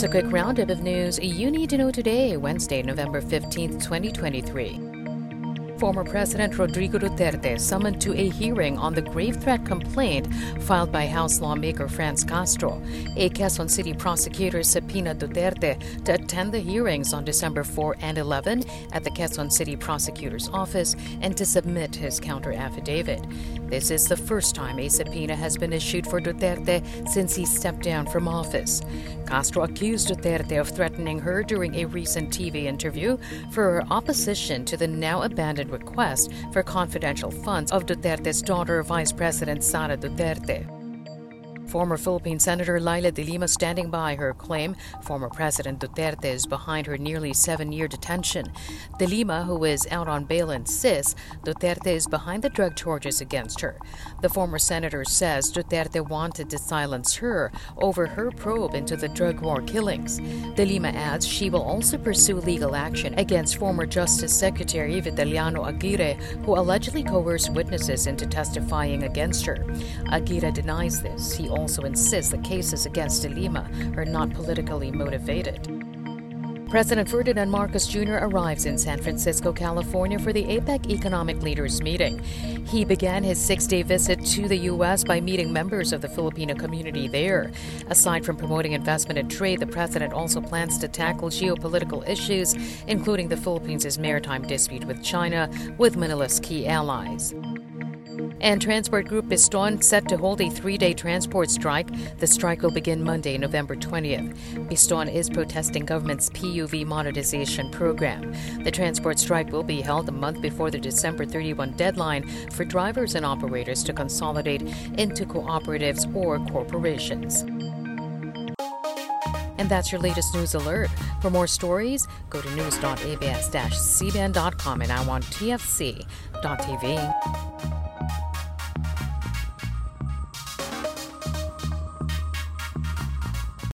Here's a quick roundup of news you need to know today, Wednesday, November 15th, 2023. Former President Rodrigo Duterte summoned to a hearing on the grave threat complaint filed by House lawmaker France Castro. A Quezon City prosecutor subpoenaed Duterte to attend the hearings on December 4 and 11 at the Quezon City prosecutor's office and to submit his counter affidavit. This is the first time a subpoena has been issued for Duterte since he stepped down from office. Castro accused Duterte of threatening her during a recent TV interview for her opposition to the now abandoned request for confidential funds of Duterte's daughter, Vice President Sara Duterte. Former Philippine Senator Leila de Lima standing by her claim former President Duterte is behind her nearly seven year detention. De Lima, who is out on bail, insists Duterte is behind the drug charges against her. The former senator says Duterte wanted to silence her over her probe into the drug war killings. De Lima adds she will also pursue legal action against former Justice Secretary Vitaliano Aguirre, who allegedly coerced witnesses into testifying against her. Aguirre denies this. He also insists the cases against De Lima are not politically motivated. President Ferdinand Marcos Jr. arrives in San Francisco, California for the APEC Economic Leaders Meeting. He began his six day visit to the U.S. by meeting members of the Filipino community there. Aside from promoting investment and trade, the president also plans to tackle geopolitical issues, including the Philippines' maritime dispute with China, with Manila's key allies. And Transport Group Piston set to hold a three day transport strike. The strike will begin Monday, November 20th. Piston is protesting government's PUV modernization program. The transport strike will be held a month before the December 31 deadline for drivers and operators to consolidate into cooperatives or corporations. And that's your latest news alert. For more stories, go to news.abs-cbn.com and now on tfc.tv.